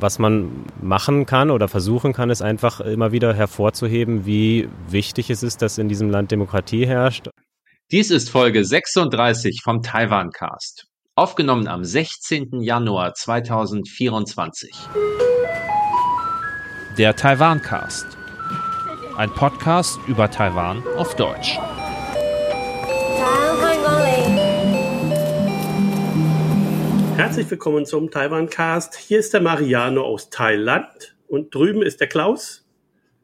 Was man machen kann oder versuchen kann, ist einfach immer wieder hervorzuheben, wie wichtig es ist, dass in diesem Land Demokratie herrscht. Dies ist Folge 36 vom Taiwan Cast, aufgenommen am 16. Januar 2024. Der Taiwan Cast, ein Podcast über Taiwan auf Deutsch. Herzlich willkommen zum Taiwan Cast. Hier ist der Mariano aus Thailand und drüben ist der Klaus.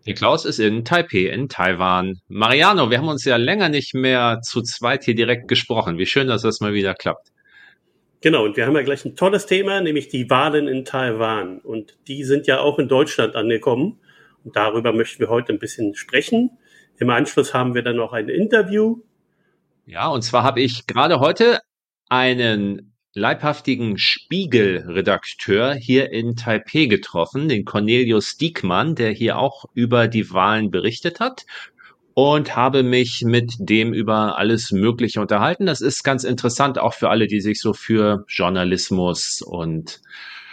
Der Klaus ist in Taipei in Taiwan. Mariano, wir haben uns ja länger nicht mehr zu zweit hier direkt gesprochen. Wie schön, dass das mal wieder klappt. Genau, und wir haben ja gleich ein tolles Thema, nämlich die Wahlen in Taiwan. Und die sind ja auch in Deutschland angekommen. Und darüber möchten wir heute ein bisschen sprechen. Im Anschluss haben wir dann noch ein Interview. Ja, und zwar habe ich gerade heute einen leibhaftigen Spiegel-Redakteur hier in Taipei getroffen, den Cornelius Diekmann, der hier auch über die Wahlen berichtet hat und habe mich mit dem über alles Mögliche unterhalten. Das ist ganz interessant auch für alle, die sich so für Journalismus und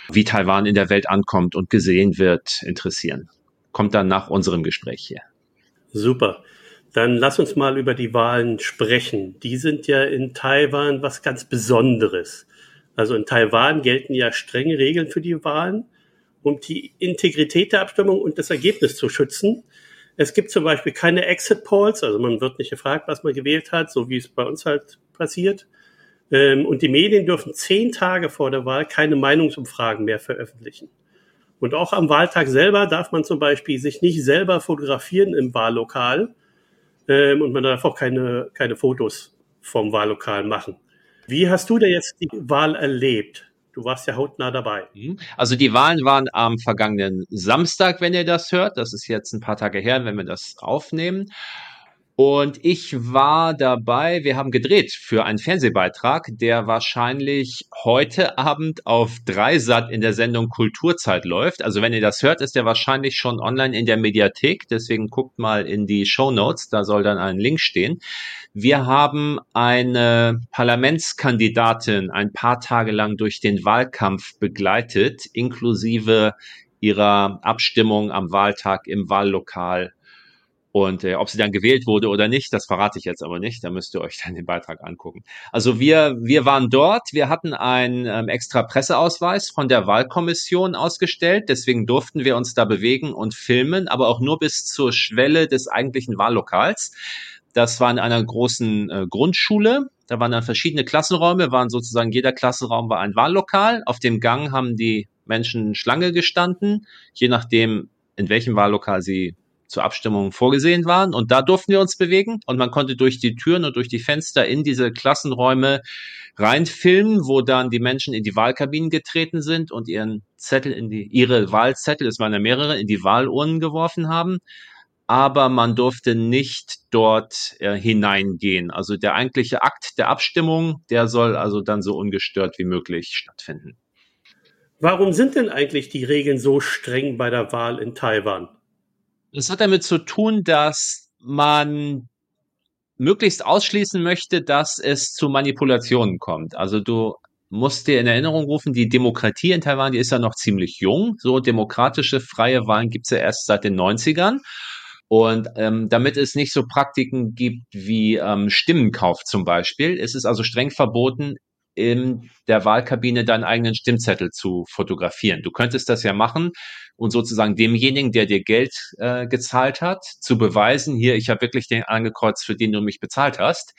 wie Taiwan in der Welt ankommt und gesehen wird, interessieren. Kommt dann nach unserem Gespräch hier. Super. Dann lass uns mal über die Wahlen sprechen. Die sind ja in Taiwan was ganz Besonderes. Also in Taiwan gelten ja strenge Regeln für die Wahlen, um die Integrität der Abstimmung und das Ergebnis zu schützen. Es gibt zum Beispiel keine Exit Polls, also man wird nicht gefragt, was man gewählt hat, so wie es bei uns halt passiert. Ähm, und die Medien dürfen zehn Tage vor der Wahl keine Meinungsumfragen mehr veröffentlichen. Und auch am Wahltag selber darf man zum Beispiel sich nicht selber fotografieren im Wahllokal. Ähm, und man darf auch keine, keine Fotos vom Wahllokal machen. Wie hast du denn jetzt die Wahl erlebt? Du warst ja hautnah dabei. Mhm. Also die Wahlen waren am vergangenen Samstag, wenn ihr das hört. Das ist jetzt ein paar Tage her, wenn wir das aufnehmen. Und ich war dabei, wir haben gedreht für einen Fernsehbeitrag, der wahrscheinlich heute Abend auf Dreisat in der Sendung Kulturzeit läuft. Also wenn ihr das hört, ist der wahrscheinlich schon online in der Mediathek. Deswegen guckt mal in die Show Notes, da soll dann ein Link stehen. Wir haben eine Parlamentskandidatin ein paar Tage lang durch den Wahlkampf begleitet, inklusive ihrer Abstimmung am Wahltag im Wahllokal und äh, ob sie dann gewählt wurde oder nicht, das verrate ich jetzt aber nicht. Da müsst ihr euch dann den Beitrag angucken. Also wir, wir waren dort. Wir hatten einen ähm, extra Presseausweis von der Wahlkommission ausgestellt. Deswegen durften wir uns da bewegen und filmen, aber auch nur bis zur Schwelle des eigentlichen Wahllokals. Das war in einer großen äh, Grundschule. Da waren dann verschiedene Klassenräume, waren sozusagen jeder Klassenraum war ein Wahllokal. Auf dem Gang haben die Menschen Schlange gestanden, je nachdem, in welchem Wahllokal sie zur Abstimmung vorgesehen waren. Und da durften wir uns bewegen und man konnte durch die Türen und durch die Fenster in diese Klassenräume reinfilmen, wo dann die Menschen in die Wahlkabinen getreten sind und ihren Zettel in die, ihre Wahlzettel, es waren ja mehrere, in die Wahlurnen geworfen haben. Aber man durfte nicht dort äh, hineingehen. Also der eigentliche Akt der Abstimmung, der soll also dann so ungestört wie möglich stattfinden. Warum sind denn eigentlich die Regeln so streng bei der Wahl in Taiwan? Das hat damit zu tun, dass man möglichst ausschließen möchte, dass es zu Manipulationen kommt. Also du musst dir in Erinnerung rufen, die Demokratie in Taiwan, die ist ja noch ziemlich jung. So demokratische, freie Wahlen gibt's ja erst seit den 90ern. Und ähm, damit es nicht so Praktiken gibt wie ähm, Stimmenkauf zum Beispiel, ist es also streng verboten, in der Wahlkabine deinen eigenen Stimmzettel zu fotografieren. Du könntest das ja machen und sozusagen demjenigen, der dir Geld äh, gezahlt hat, zu beweisen, hier, ich habe wirklich den angekreuzt, für den du mich bezahlt hast.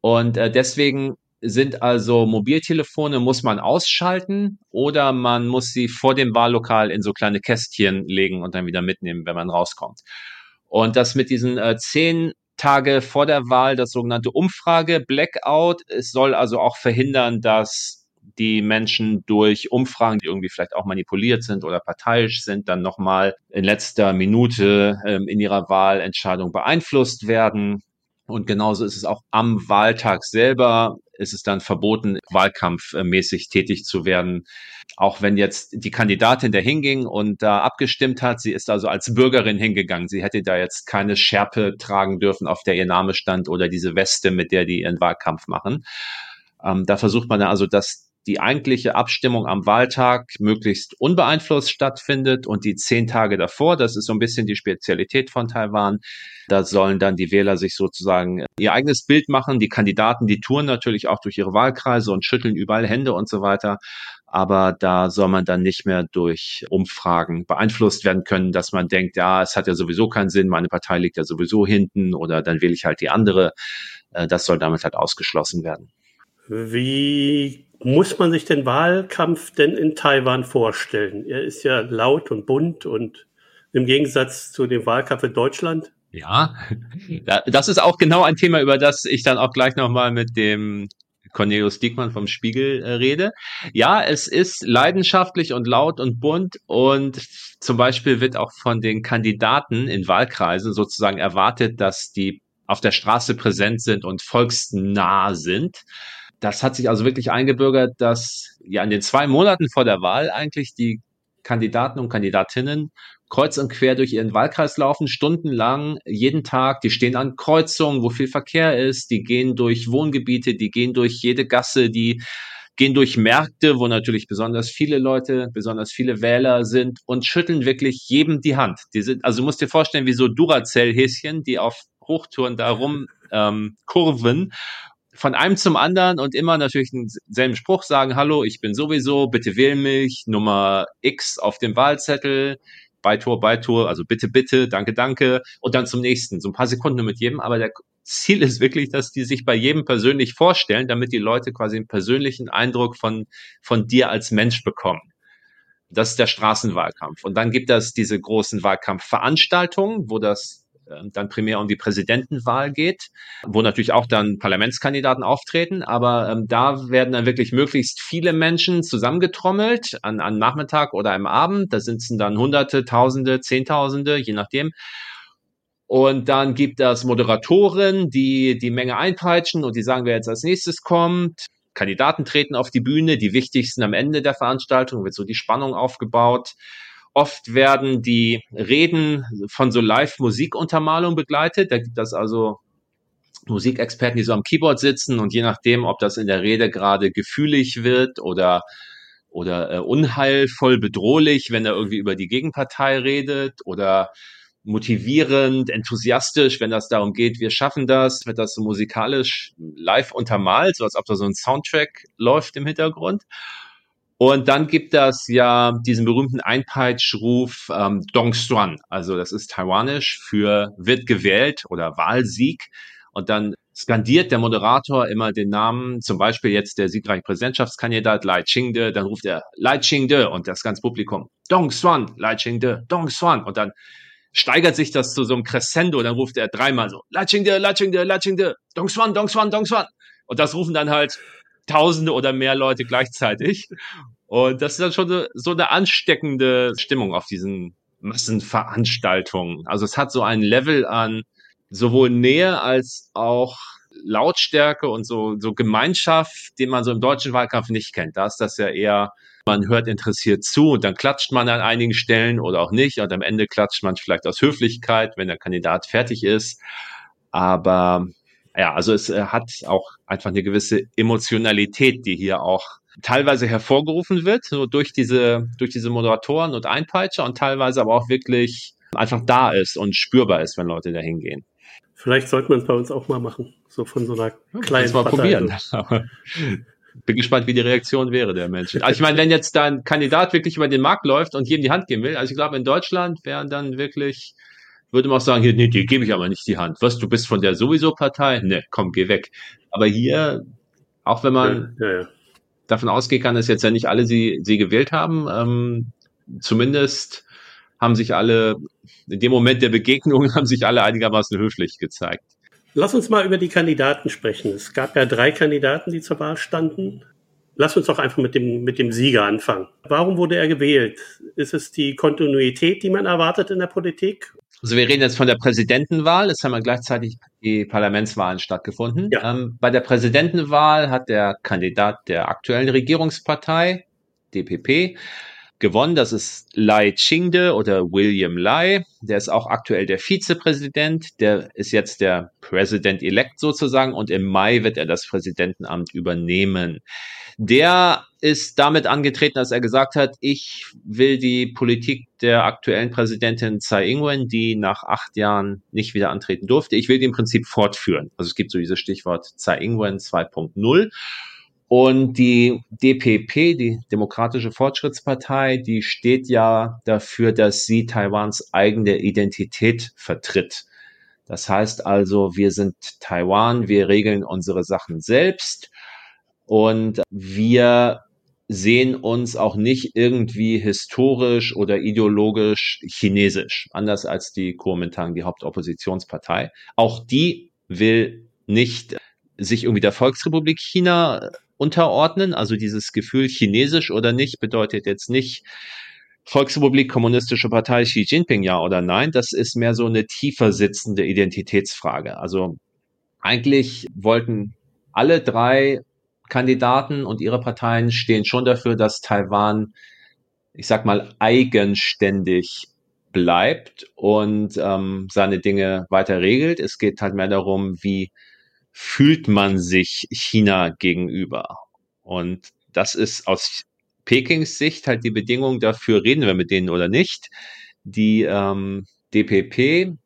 Und äh, deswegen sind also Mobiltelefone, muss man ausschalten oder man muss sie vor dem Wahllokal in so kleine Kästchen legen und dann wieder mitnehmen, wenn man rauskommt. Und das mit diesen äh, zehn Tage vor der Wahl das sogenannte Umfrage Blackout. Es soll also auch verhindern, dass die Menschen durch Umfragen, die irgendwie vielleicht auch manipuliert sind oder parteiisch sind, dann nochmal in letzter Minute ähm, in ihrer Wahlentscheidung beeinflusst werden. Und genauso ist es auch am Wahltag selber, ist es dann verboten, wahlkampfmäßig tätig zu werden. Auch wenn jetzt die Kandidatin da hinging und da abgestimmt hat, sie ist also als Bürgerin hingegangen. Sie hätte da jetzt keine Schärpe tragen dürfen, auf der ihr Name stand oder diese Weste, mit der die ihren Wahlkampf machen. Ähm, da versucht man also, das die eigentliche Abstimmung am Wahltag möglichst unbeeinflusst stattfindet und die zehn Tage davor, das ist so ein bisschen die Spezialität von Taiwan, da sollen dann die Wähler sich sozusagen ihr eigenes Bild machen. Die Kandidaten, die touren natürlich auch durch ihre Wahlkreise und schütteln überall Hände und so weiter. Aber da soll man dann nicht mehr durch Umfragen beeinflusst werden können, dass man denkt, ja, es hat ja sowieso keinen Sinn, meine Partei liegt ja sowieso hinten oder dann wähle ich halt die andere. Äh, das soll damit halt ausgeschlossen werden. Wie muss man sich den Wahlkampf denn in Taiwan vorstellen? Er ist ja laut und bunt und im Gegensatz zu dem Wahlkampf in Deutschland. Ja, das ist auch genau ein Thema, über das ich dann auch gleich nochmal mit dem Cornelius Diekmann vom Spiegel äh, rede. Ja, es ist leidenschaftlich und laut und bunt und zum Beispiel wird auch von den Kandidaten in Wahlkreisen sozusagen erwartet, dass die auf der Straße präsent sind und volksnah sind das hat sich also wirklich eingebürgert, dass ja in den zwei Monaten vor der Wahl eigentlich die Kandidaten und Kandidatinnen kreuz und quer durch ihren Wahlkreis laufen, stundenlang, jeden Tag. Die stehen an Kreuzungen, wo viel Verkehr ist. Die gehen durch Wohngebiete, die gehen durch jede Gasse, die gehen durch Märkte, wo natürlich besonders viele Leute, besonders viele Wähler sind und schütteln wirklich jedem die Hand. Die sind, also du musst dir vorstellen, wie so Duracell-Häschen, die auf Hochtouren da rum ähm, kurven von einem zum anderen und immer natürlich denselben Spruch sagen, hallo, ich bin sowieso, bitte wähl mich, Nummer X auf dem Wahlzettel, Beitor, Beitor, also bitte, bitte, danke, danke und dann zum nächsten, so ein paar Sekunden mit jedem, aber der Ziel ist wirklich, dass die sich bei jedem persönlich vorstellen, damit die Leute quasi einen persönlichen Eindruck von, von dir als Mensch bekommen. Das ist der Straßenwahlkampf. Und dann gibt es diese großen Wahlkampfveranstaltungen, wo das dann primär um die Präsidentenwahl geht, wo natürlich auch dann Parlamentskandidaten auftreten, aber ähm, da werden dann wirklich möglichst viele Menschen zusammengetrommelt an, an Nachmittag oder am Abend. Da sitzen dann Hunderte, Tausende, Zehntausende, je nachdem. Und dann gibt es Moderatoren, die die Menge einpeitschen und die sagen, wer jetzt als nächstes kommt. Kandidaten treten auf die Bühne, die wichtigsten am Ende der Veranstaltung, wird so die Spannung aufgebaut. Oft werden die Reden von so Live-Musikuntermalung begleitet. Da gibt es also Musikexperten, die so am Keyboard sitzen und je nachdem, ob das in der Rede gerade gefühlig wird oder oder äh, unheilvoll bedrohlich, wenn er irgendwie über die Gegenpartei redet oder motivierend, enthusiastisch, wenn das darum geht, wir schaffen das, wird das so musikalisch live untermalt, so als ob da so ein Soundtrack läuft im Hintergrund. Und dann gibt es ja diesen berühmten Einpeitschruf ähm, Dong Xuan, also das ist taiwanisch für wird gewählt oder Wahlsieg. Und dann skandiert der Moderator immer den Namen, zum Beispiel jetzt der siegreiche Präsidentschaftskandidat Lai Ching-de, dann ruft er Lai Ching-de und das ganze Publikum Dong Xuan, Lai Ching-de, Dong Xuan und dann steigert sich das zu so einem Crescendo, dann ruft er dreimal so Lai Ching-de, Lai Ching-de, Lai Ching-de, Dong Xuan, Dong Xuan, Dong Xuan und das rufen dann halt Tausende oder mehr Leute gleichzeitig. Und das ist dann schon so eine ansteckende Stimmung auf diesen Massenveranstaltungen. Also es hat so ein Level an sowohl Nähe als auch Lautstärke und so, so Gemeinschaft, den man so im deutschen Wahlkampf nicht kennt. Da ist das ja eher, man hört interessiert zu und dann klatscht man an einigen Stellen oder auch nicht und am Ende klatscht man vielleicht aus Höflichkeit, wenn der Kandidat fertig ist. Aber ja, also es äh, hat auch einfach eine gewisse Emotionalität, die hier auch teilweise hervorgerufen wird, so durch diese, durch diese Moderatoren und Einpeitscher und teilweise aber auch wirklich einfach da ist und spürbar ist, wenn Leute da hingehen. Vielleicht sollte man es bei uns auch mal machen, so von so einer kleinen mal Partei. probieren. Bin gespannt, wie die Reaktion wäre der Menschen. Also ich meine, wenn jetzt da ein Kandidat wirklich über den Markt läuft und jedem die Hand geben will, also ich glaube, in Deutschland wären dann wirklich würde man auch sagen, hier, nee, die gebe ich aber nicht die Hand. Was, du bist von der sowieso Partei? Ne, komm, geh weg. Aber hier, auch wenn man ja, ja, ja. davon ausgehen kann, dass jetzt ja nicht alle sie, sie gewählt haben, ähm, zumindest haben sich alle, in dem Moment der Begegnung haben sich alle einigermaßen höflich gezeigt. Lass uns mal über die Kandidaten sprechen. Es gab ja drei Kandidaten, die zur Wahl standen. Lass uns doch einfach mit dem, mit dem Sieger anfangen. Warum wurde er gewählt? Ist es die Kontinuität, die man erwartet in der Politik? Also wir reden jetzt von der Präsidentenwahl. Es haben ja gleichzeitig die Parlamentswahlen stattgefunden. Ja. Ähm, bei der Präsidentenwahl hat der Kandidat der aktuellen Regierungspartei, DPP, gewonnen. Das ist Lai Chingde oder William Lai. Der ist auch aktuell der Vizepräsident. Der ist jetzt der President-elect sozusagen und im Mai wird er das Präsidentenamt übernehmen. Der ist damit angetreten, dass er gesagt hat, ich will die Politik der aktuellen Präsidentin Tsai Ing-wen, die nach acht Jahren nicht wieder antreten durfte, ich will die im Prinzip fortführen. Also es gibt so dieses Stichwort Tsai Ing-wen 2.0. Und die DPP, die Demokratische Fortschrittspartei, die steht ja dafür, dass sie Taiwans eigene Identität vertritt. Das heißt also, wir sind Taiwan, wir regeln unsere Sachen selbst und wir sehen uns auch nicht irgendwie historisch oder ideologisch chinesisch, anders als die Kuomintang, die Hauptoppositionspartei. Auch die will nicht sich irgendwie der Volksrepublik China unterordnen. Also dieses Gefühl chinesisch oder nicht bedeutet jetzt nicht Volksrepublik Kommunistische Partei Xi Jinping ja oder nein. Das ist mehr so eine tiefer sitzende Identitätsfrage. Also eigentlich wollten alle drei Kandidaten und ihre Parteien stehen schon dafür, dass Taiwan, ich sag mal, eigenständig bleibt und ähm, seine Dinge weiter regelt. Es geht halt mehr darum, wie fühlt man sich China gegenüber? Und das ist aus Pekings Sicht halt die Bedingung dafür, reden wir mit denen oder nicht. Die ähm, DPP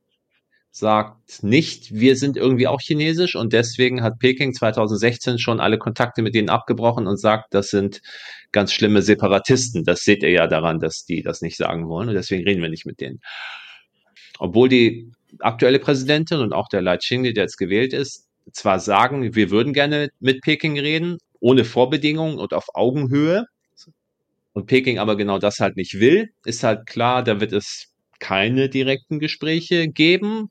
sagt nicht, wir sind irgendwie auch chinesisch und deswegen hat Peking 2016 schon alle Kontakte mit denen abgebrochen und sagt, das sind ganz schlimme Separatisten. Das seht ihr ja daran, dass die das nicht sagen wollen und deswegen reden wir nicht mit denen. Obwohl die aktuelle Präsidentin und auch der Lai Ching-li, der jetzt gewählt ist, zwar sagen, wir würden gerne mit Peking reden, ohne Vorbedingungen und auf Augenhöhe, und Peking aber genau das halt nicht will, ist halt klar, da wird es keine direkten Gespräche geben.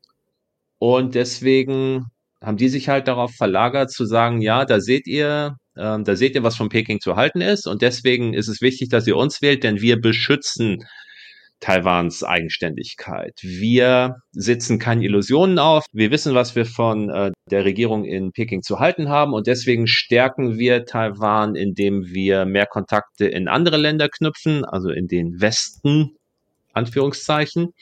Und deswegen haben die sich halt darauf verlagert zu sagen, ja, da seht ihr, äh, da seht ihr, was von Peking zu halten ist. Und deswegen ist es wichtig, dass ihr uns wählt, denn wir beschützen Taiwans Eigenständigkeit. Wir sitzen keine Illusionen auf. Wir wissen, was wir von äh, der Regierung in Peking zu halten haben und deswegen stärken wir Taiwan, indem wir mehr Kontakte in andere Länder knüpfen, also in den Westen, Anführungszeichen.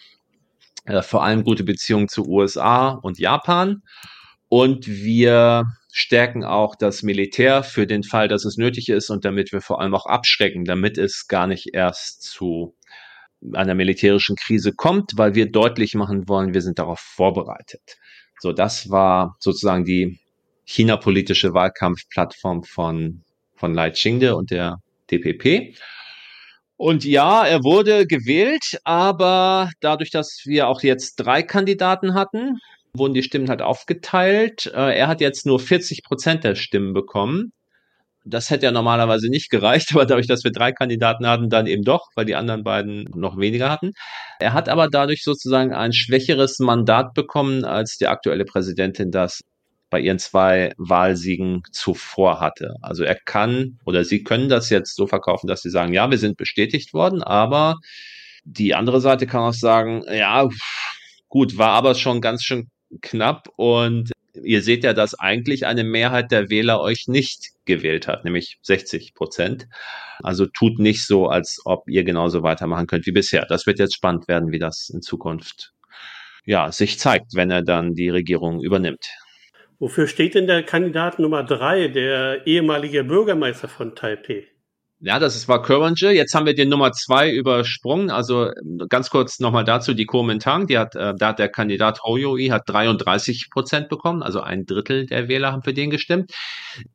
Äh, vor allem gute Beziehungen zu USA und Japan. Und wir stärken auch das Militär für den Fall, dass es nötig ist und damit wir vor allem auch abschrecken, damit es gar nicht erst zu einer militärischen Krise kommt, weil wir deutlich machen wollen, wir sind darauf vorbereitet. So, das war sozusagen die China-politische Wahlkampfplattform von, von Lai Chingde und der DPP. Und ja, er wurde gewählt, aber dadurch, dass wir auch jetzt drei Kandidaten hatten, wurden die Stimmen halt aufgeteilt. Äh, er hat jetzt nur 40 Prozent der Stimmen bekommen. Das hätte ja normalerweise nicht gereicht, aber dadurch, dass wir drei Kandidaten hatten, dann eben doch, weil die anderen beiden noch weniger hatten. Er hat aber dadurch sozusagen ein schwächeres Mandat bekommen, als die aktuelle Präsidentin das bei ihren zwei Wahlsiegen zuvor hatte. Also er kann oder sie können das jetzt so verkaufen, dass sie sagen, ja, wir sind bestätigt worden, aber die andere Seite kann auch sagen, ja, gut, war aber schon ganz schön knapp und ihr seht ja, dass eigentlich eine Mehrheit der Wähler euch nicht gewählt hat, nämlich 60 Prozent. Also tut nicht so, als ob ihr genauso weitermachen könnt wie bisher. Das wird jetzt spannend werden, wie das in Zukunft ja, sich zeigt, wenn er dann die Regierung übernimmt. Wofür steht denn der Kandidat Nummer drei, der ehemalige Bürgermeister von Taipei? Ja, das war Kerringer. Jetzt haben wir den Nummer zwei übersprungen. Also ganz kurz nochmal dazu, die Kuomintang, die hat, äh, da hat der Kandidat Hoyoi hat 33 Prozent bekommen, also ein Drittel der Wähler haben für den gestimmt.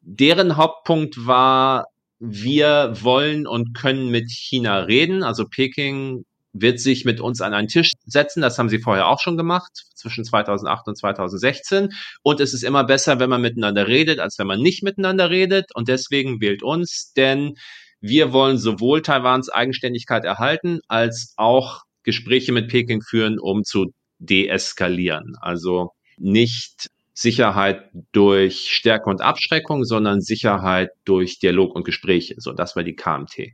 Deren Hauptpunkt war, wir wollen und können mit China reden. Also Peking wird sich mit uns an einen Tisch setzen. Das haben sie vorher auch schon gemacht, zwischen 2008 und 2016. Und es ist immer besser, wenn man miteinander redet, als wenn man nicht miteinander redet. Und deswegen wählt uns, denn wir wollen sowohl Taiwans Eigenständigkeit erhalten, als auch Gespräche mit Peking führen, um zu deeskalieren. Also nicht Sicherheit durch Stärke und Abschreckung, sondern Sicherheit durch Dialog und Gespräche. So, das war die KMT.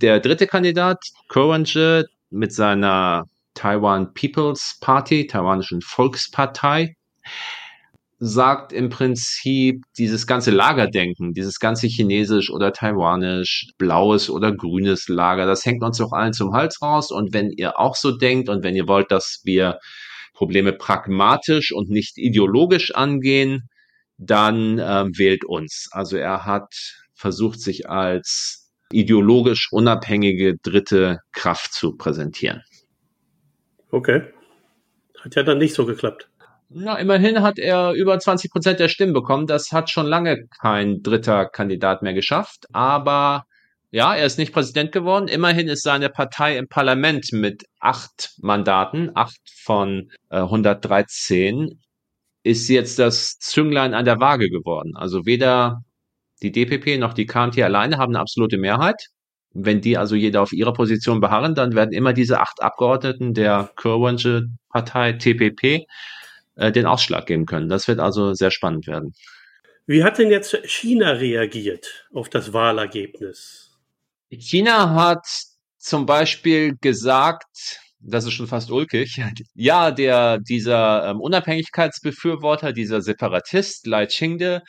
Der dritte Kandidat, Korange, mit seiner Taiwan People's Party, taiwanischen Volkspartei, sagt im Prinzip dieses ganze Lagerdenken, dieses ganze chinesisch oder taiwanisch, blaues oder grünes Lager, das hängt uns doch allen zum Hals raus. Und wenn ihr auch so denkt und wenn ihr wollt, dass wir Probleme pragmatisch und nicht ideologisch angehen, dann ähm, wählt uns. Also er hat versucht, sich als ideologisch unabhängige dritte Kraft zu präsentieren. Okay. Hat ja dann nicht so geklappt. Na, immerhin hat er über 20 Prozent der Stimmen bekommen. Das hat schon lange kein dritter Kandidat mehr geschafft. Aber ja, er ist nicht Präsident geworden. Immerhin ist seine Partei im Parlament mit acht Mandaten, acht von äh, 113, ist jetzt das Zünglein an der Waage geworden. Also weder die DPP noch die KMT alleine haben eine absolute Mehrheit. Wenn die also jeder auf ihrer Position beharren, dann werden immer diese acht Abgeordneten der Kirwansche Partei TPP äh, den Ausschlag geben können. Das wird also sehr spannend werden. Wie hat denn jetzt China reagiert auf das Wahlergebnis? China hat zum Beispiel gesagt, das ist schon fast ulkig, ja, der, dieser ähm, Unabhängigkeitsbefürworter, dieser Separatist, Lai Chingde,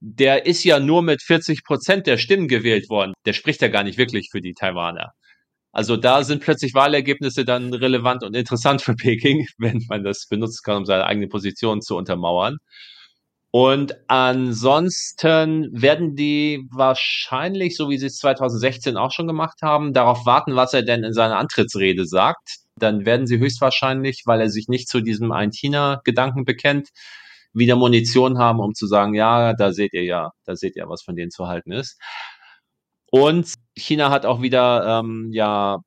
der ist ja nur mit 40 Prozent der Stimmen gewählt worden. Der spricht ja gar nicht wirklich für die Taiwaner. Also da sind plötzlich Wahlergebnisse dann relevant und interessant für Peking, wenn man das benutzen kann, um seine eigene Position zu untermauern. Und ansonsten werden die wahrscheinlich, so wie sie es 2016 auch schon gemacht haben, darauf warten, was er denn in seiner Antrittsrede sagt. Dann werden sie höchstwahrscheinlich, weil er sich nicht zu diesem Ein-China-Gedanken bekennt, wieder Munition haben, um zu sagen, ja, da seht ihr ja, da seht ihr, was von denen zu halten ist. Und China hat auch wieder ähm, ja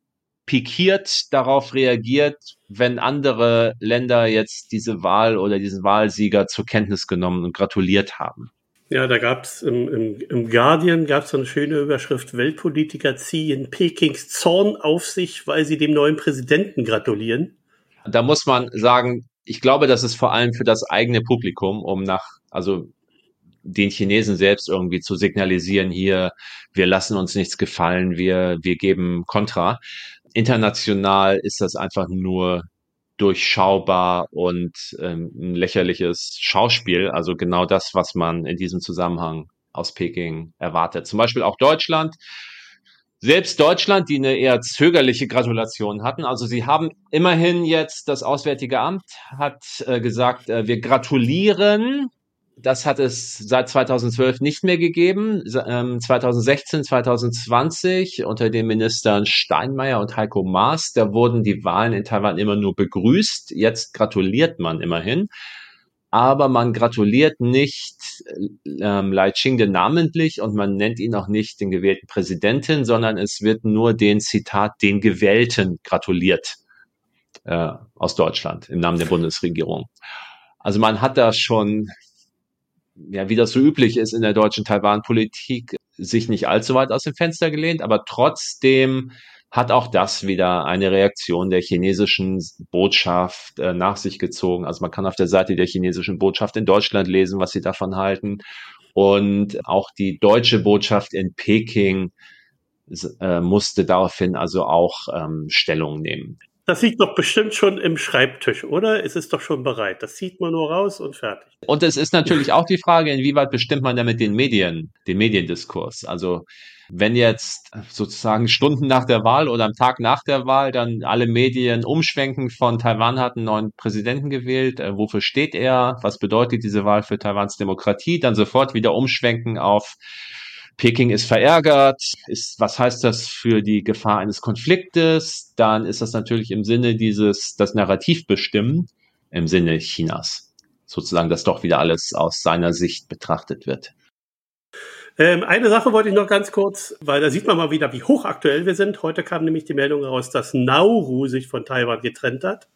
pikiert darauf reagiert, wenn andere Länder jetzt diese Wahl oder diesen Wahlsieger zur Kenntnis genommen und gratuliert haben. Ja, da gab es im, im, im, Guardian gab es eine schöne Überschrift, Weltpolitiker ziehen Pekings Zorn auf sich, weil sie dem neuen Präsidenten gratulieren. Da muss man sagen, ich glaube, das ist vor allem für das eigene Publikum, um nach, also den Chinesen selbst irgendwie zu signalisieren, hier, wir lassen uns nichts gefallen, wir, wir geben Kontra. International ist das einfach nur durchschaubar und ähm, ein lächerliches Schauspiel. Also genau das, was man in diesem Zusammenhang aus Peking erwartet. Zum Beispiel auch Deutschland. Selbst Deutschland, die eine eher zögerliche Gratulation hatten. Also sie haben immerhin jetzt, das Auswärtige Amt hat äh, gesagt, äh, wir gratulieren das hat es seit 2012 nicht mehr gegeben. 2016, 2020 ähm, unter den Ministern Steinmeier und Heiko Maas, da wurden die Wahlen in Taiwan immer nur begrüßt. Jetzt gratuliert man immerhin. Aber man gratuliert nicht ähm, Lai Ching-de namentlich und man nennt ihn auch nicht den gewählten Präsidenten, sondern es wird nur den Zitat, den Gewählten gratuliert äh, aus Deutschland im Namen der Bundesregierung. Also man hat da schon ja, wie das so üblich ist in der deutschen Taiwan-Politik, sich nicht allzu weit aus dem Fenster gelehnt, aber trotzdem hat auch das wieder eine Reaktion der chinesischen Botschaft äh, nach sich gezogen. Also man kann auf der Seite der chinesischen Botschaft in Deutschland lesen, was sie davon halten. Und auch die deutsche Botschaft in Peking äh, musste daraufhin also auch ähm, Stellung nehmen. Das liegt doch bestimmt schon im Schreibtisch, oder? Es ist doch schon bereit. Das zieht man nur raus und fertig. Und es ist natürlich auch die Frage, inwieweit bestimmt man damit den Medien, den Mediendiskurs? Also, wenn jetzt sozusagen Stunden nach der Wahl oder am Tag nach der Wahl dann alle Medien umschwenken von Taiwan hat einen neuen Präsidenten gewählt, äh, wofür steht er, was bedeutet diese Wahl für Taiwans Demokratie, dann sofort wieder umschwenken auf Peking ist verärgert. Ist, was heißt das für die Gefahr eines Konfliktes? Dann ist das natürlich im Sinne dieses, das Narrativ bestimmen, im Sinne Chinas. Sozusagen, dass doch wieder alles aus seiner Sicht betrachtet wird. Ähm, eine Sache wollte ich noch ganz kurz, weil da sieht man mal wieder, wie hochaktuell wir sind. Heute kam nämlich die Meldung heraus, dass Nauru sich von Taiwan getrennt hat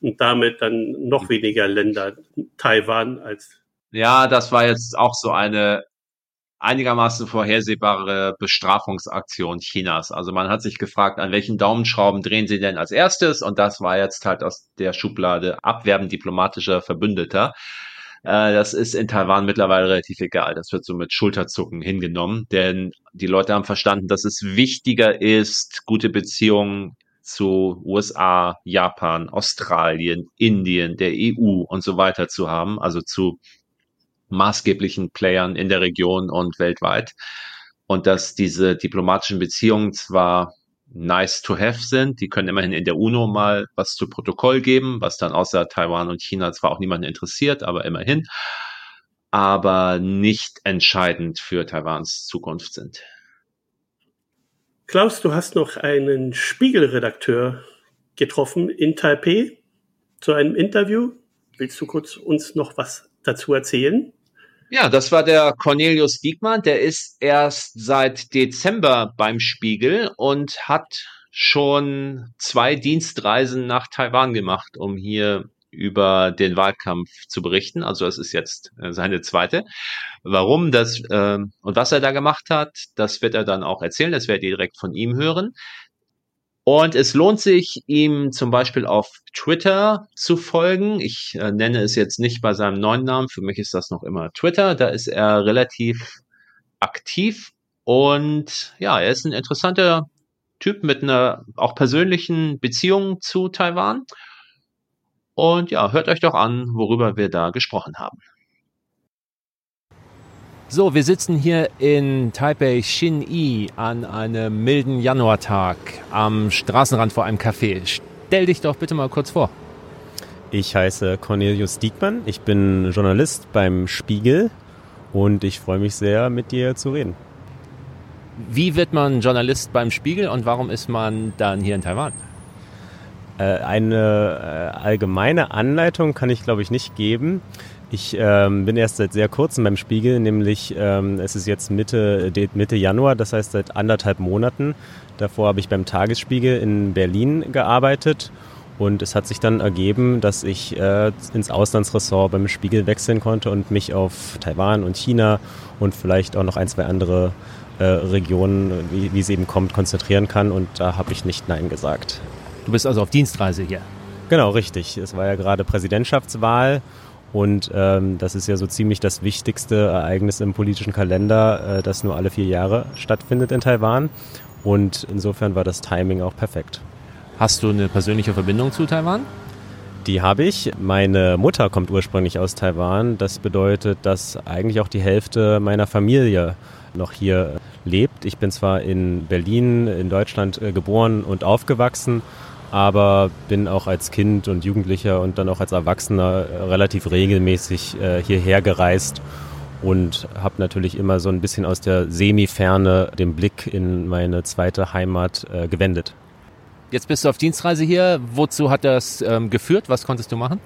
und damit dann noch weniger Länder Taiwan als. Ja, das war jetzt auch so eine einigermaßen vorhersehbare Bestrafungsaktion Chinas. Also man hat sich gefragt, an welchen Daumenschrauben drehen sie denn als erstes? Und das war jetzt halt aus der Schublade Abwerben diplomatischer Verbündeter. Äh, das ist in Taiwan mittlerweile relativ egal. Das wird so mit Schulterzucken hingenommen, denn die Leute haben verstanden, dass es wichtiger ist, gute Beziehungen zu USA, Japan, Australien, Indien, der EU und so weiter zu haben, also zu maßgeblichen Playern in der Region und weltweit. Und dass diese diplomatischen Beziehungen zwar nice to have sind, die können immerhin in der UNO mal was zu Protokoll geben, was dann außer Taiwan und China zwar auch niemanden interessiert, aber immerhin, aber nicht entscheidend für Taiwans Zukunft sind. Klaus, du hast noch einen Spiegelredakteur getroffen in Taipei zu einem Interview. Willst du kurz uns noch was dazu erzählen? Ja, das war der Cornelius Diekmann. Der ist erst seit Dezember beim Spiegel und hat schon zwei Dienstreisen nach Taiwan gemacht, um hier über den Wahlkampf zu berichten. Also das ist jetzt äh, seine zweite. Warum das äh, und was er da gemacht hat, das wird er dann auch erzählen. Das werdet ihr direkt von ihm hören. Und es lohnt sich, ihm zum Beispiel auf Twitter zu folgen. Ich äh, nenne es jetzt nicht bei seinem neuen Namen. Für mich ist das noch immer Twitter. Da ist er relativ aktiv. Und ja, er ist ein interessanter Typ mit einer auch persönlichen Beziehung zu Taiwan. Und ja, hört euch doch an, worüber wir da gesprochen haben. So, wir sitzen hier in Taipei Xin-Yi an einem milden Januartag am Straßenrand vor einem Café. Stell dich doch bitte mal kurz vor. Ich heiße Cornelius Diekmann, ich bin Journalist beim Spiegel und ich freue mich sehr, mit dir zu reden. Wie wird man Journalist beim Spiegel und warum ist man dann hier in Taiwan? Äh, eine äh, allgemeine Anleitung kann ich, glaube ich, nicht geben. Ich ähm, bin erst seit sehr kurzem beim Spiegel, nämlich ähm, es ist jetzt Mitte, Mitte Januar, das heißt seit anderthalb Monaten. Davor habe ich beim Tagesspiegel in Berlin gearbeitet und es hat sich dann ergeben, dass ich äh, ins Auslandsressort beim Spiegel wechseln konnte und mich auf Taiwan und China und vielleicht auch noch ein, zwei andere äh, Regionen, wie, wie es eben kommt, konzentrieren kann. Und da habe ich nicht Nein gesagt. Du bist also auf Dienstreise hier. Genau, richtig. Es war ja gerade Präsidentschaftswahl und ähm, das ist ja so ziemlich das wichtigste Ereignis im politischen Kalender, äh, das nur alle vier Jahre stattfindet in Taiwan. Und insofern war das Timing auch perfekt. Hast du eine persönliche Verbindung zu Taiwan? Die habe ich. Meine Mutter kommt ursprünglich aus Taiwan. Das bedeutet, dass eigentlich auch die Hälfte meiner Familie noch hier lebt. Ich bin zwar in Berlin, in Deutschland äh, geboren und aufgewachsen, aber bin auch als Kind und Jugendlicher und dann auch als Erwachsener äh, relativ regelmäßig äh, hierher gereist und habe natürlich immer so ein bisschen aus der Semiferne den Blick in meine zweite Heimat äh, gewendet. Jetzt bist du auf Dienstreise hier. Wozu hat das ähm, geführt? Was konntest du machen?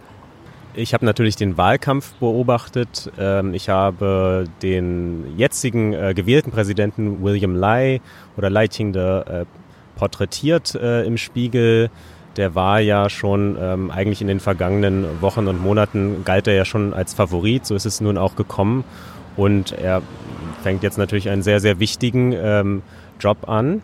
Ich habe natürlich den Wahlkampf beobachtet. Ähm, ich habe den jetzigen äh, gewählten Präsidenten William Lai oder Lai Ching-de äh, porträtiert äh, im Spiegel. Der war ja schon ähm, eigentlich in den vergangenen Wochen und Monaten galt er ja schon als Favorit. So ist es nun auch gekommen. Und er fängt jetzt natürlich einen sehr, sehr wichtigen ähm, Job an.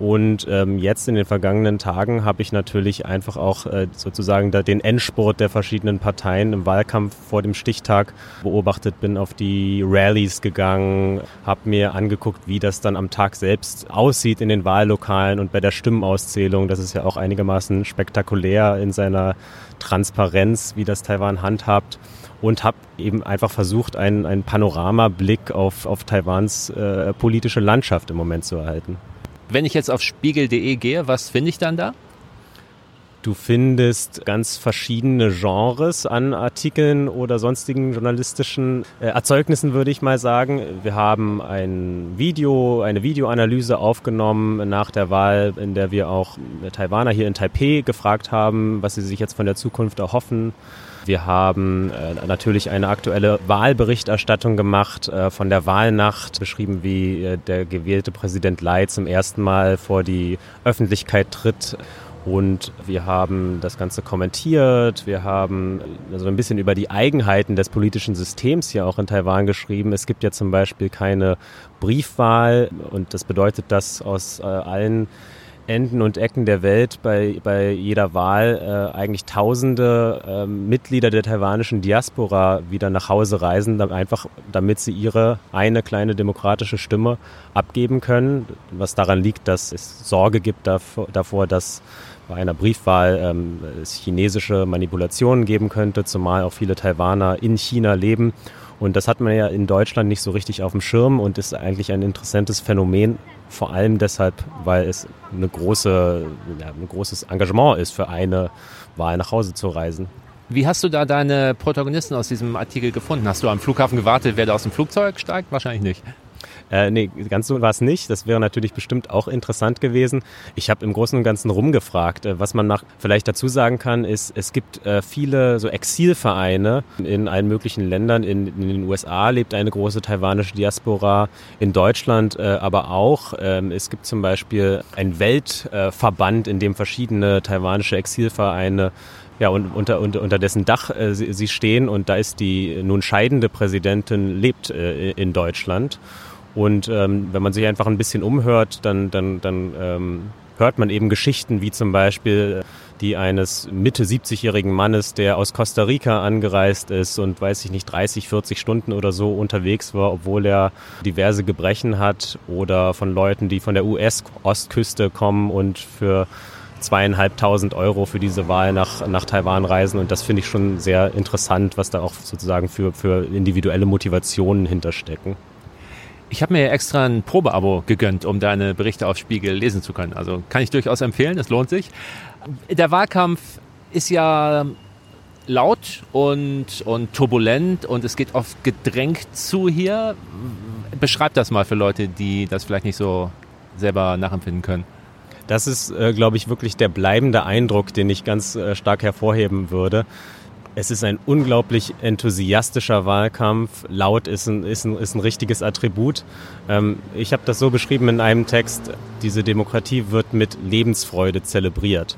Und ähm, jetzt in den vergangenen Tagen habe ich natürlich einfach auch äh, sozusagen den Endspurt der verschiedenen Parteien im Wahlkampf vor dem Stichtag beobachtet, bin auf die Rallyes gegangen, habe mir angeguckt, wie das dann am Tag selbst aussieht in den Wahllokalen und bei der Stimmenauszählung. Das ist ja auch einigermaßen spektakulär in seiner Transparenz, wie das Taiwan handhabt und habe eben einfach versucht, einen, einen Panoramablick auf, auf Taiwans äh, politische Landschaft im Moment zu erhalten. Wenn ich jetzt auf spiegel.de gehe, was finde ich dann da? Du findest ganz verschiedene Genres an Artikeln oder sonstigen journalistischen äh, Erzeugnissen, würde ich mal sagen. Wir haben ein Video, eine Videoanalyse aufgenommen nach der Wahl, in der wir auch Taiwaner hier in Taipei gefragt haben, was sie sich jetzt von der Zukunft erhoffen. Wir haben äh, natürlich eine aktuelle Wahlberichterstattung gemacht äh, von der Wahlnacht, beschrieben, wie äh, der gewählte Präsident Lai zum ersten Mal vor die Öffentlichkeit tritt. Und wir haben das Ganze kommentiert. Wir haben also ein bisschen über die Eigenheiten des politischen Systems hier auch in Taiwan geschrieben. Es gibt ja zum Beispiel keine Briefwahl und das bedeutet, dass aus äh, allen Enden und Ecken der Welt bei, bei jeder Wahl äh, eigentlich tausende äh, Mitglieder der taiwanischen Diaspora wieder nach Hause reisen, einfach damit sie ihre eine kleine demokratische Stimme abgeben können, was daran liegt, dass es Sorge gibt davor, davor dass bei einer Briefwahl ähm, es chinesische Manipulationen geben könnte, zumal auch viele Taiwaner in China leben. Und das hat man ja in Deutschland nicht so richtig auf dem Schirm und ist eigentlich ein interessantes Phänomen, vor allem deshalb, weil es eine große, ja, ein großes Engagement ist, für eine Wahl nach Hause zu reisen. Wie hast du da deine Protagonisten aus diesem Artikel gefunden? Hast du am Flughafen gewartet, wer da aus dem Flugzeug steigt? Wahrscheinlich nicht. Äh, nee, ganz so war es nicht. Das wäre natürlich bestimmt auch interessant gewesen. Ich habe im Großen und Ganzen rumgefragt. Äh, was man nach, vielleicht dazu sagen kann, ist, es gibt äh, viele so Exilvereine in allen möglichen Ländern. In, in, den USA lebt eine große taiwanische Diaspora, in Deutschland äh, aber auch. Ähm, es gibt zum Beispiel einen Weltverband, in dem verschiedene taiwanische Exilvereine ja, und unter, unter, unter dessen Dach äh, sie, sie, stehen und da ist die nun scheidende Präsidentin, lebt äh, in Deutschland. Und ähm, wenn man sich einfach ein bisschen umhört, dann, dann, dann ähm, hört man eben Geschichten wie zum Beispiel die eines Mitte 70-jährigen Mannes, der aus Costa Rica angereist ist und weiß ich nicht 30, 40 Stunden oder so unterwegs war, obwohl er diverse Gebrechen hat oder von Leuten, die von der US-Ostküste kommen und für zweieinhalbtausend Euro für diese Wahl nach, nach Taiwan reisen. Und das finde ich schon sehr interessant, was da auch sozusagen für, für individuelle Motivationen hinterstecken. Ich habe mir extra ein Probeabo gegönnt, um deine Berichte auf Spiegel lesen zu können. Also kann ich durchaus empfehlen, es lohnt sich. Der Wahlkampf ist ja laut und, und turbulent und es geht oft gedrängt zu hier. Beschreib das mal für Leute, die das vielleicht nicht so selber nachempfinden können. Das ist, äh, glaube ich, wirklich der bleibende Eindruck, den ich ganz äh, stark hervorheben würde. Es ist ein unglaublich enthusiastischer Wahlkampf. Laut ist ein, ist ein, ist ein richtiges Attribut. Ähm, ich habe das so beschrieben in einem Text, diese Demokratie wird mit Lebensfreude zelebriert.